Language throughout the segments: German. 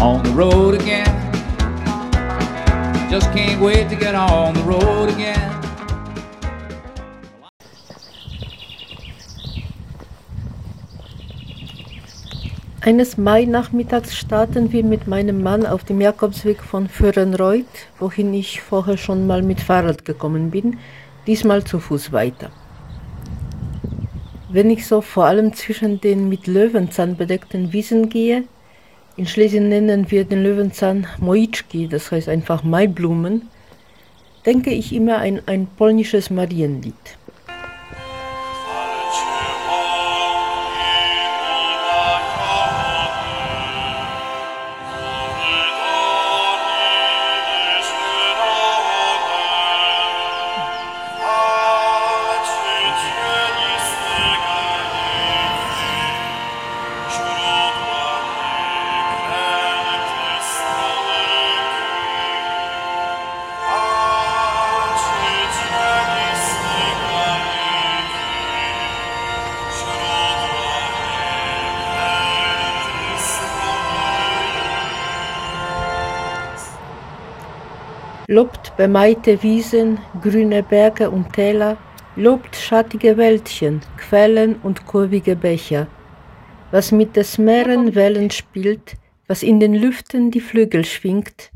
on the road again. Just can't wait to get on the road again. Eines Mai-Nachmittags starten wir mit meinem Mann auf dem Jakobsweg von Föhrenreuth, wohin ich vorher schon mal mit Fahrrad gekommen bin, diesmal zu Fuß weiter. Wenn ich so vor allem zwischen den mit Löwenzahn bedeckten Wiesen gehe, in Schlesien nennen wir den Löwenzahn Moitschki, das heißt einfach Maiblumen, denke ich immer an ein polnisches Marienlied. Lobt bemaite Wiesen, grüne Berge und Täler, lobt schattige Wäldchen, Quellen und kurvige Becher, was mit des Meeren Wellen spielt, was in den Lüften die Flügel schwingt,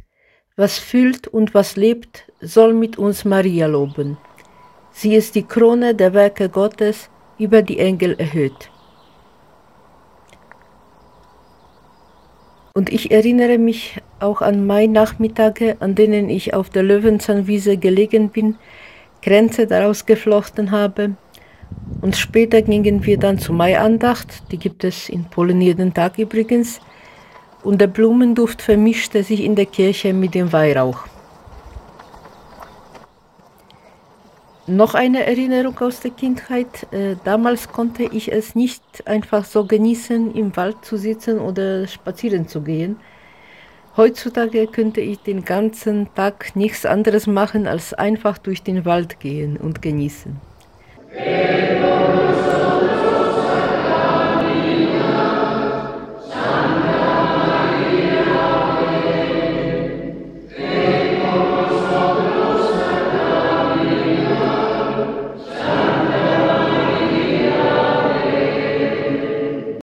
was fühlt und was lebt, soll mit uns Maria loben. Sie ist die Krone der Werke Gottes über die Engel erhöht. Und ich erinnere mich auch an Mai-Nachmittage, an denen ich auf der Löwenzahnwiese gelegen bin, Grenze daraus geflochten habe. Und später gingen wir dann zur Maiandacht, die gibt es in Polen jeden Tag übrigens, und der Blumenduft vermischte sich in der Kirche mit dem Weihrauch. Noch eine Erinnerung aus der Kindheit. Äh, damals konnte ich es nicht einfach so genießen, im Wald zu sitzen oder spazieren zu gehen. Heutzutage könnte ich den ganzen Tag nichts anderes machen, als einfach durch den Wald gehen und genießen.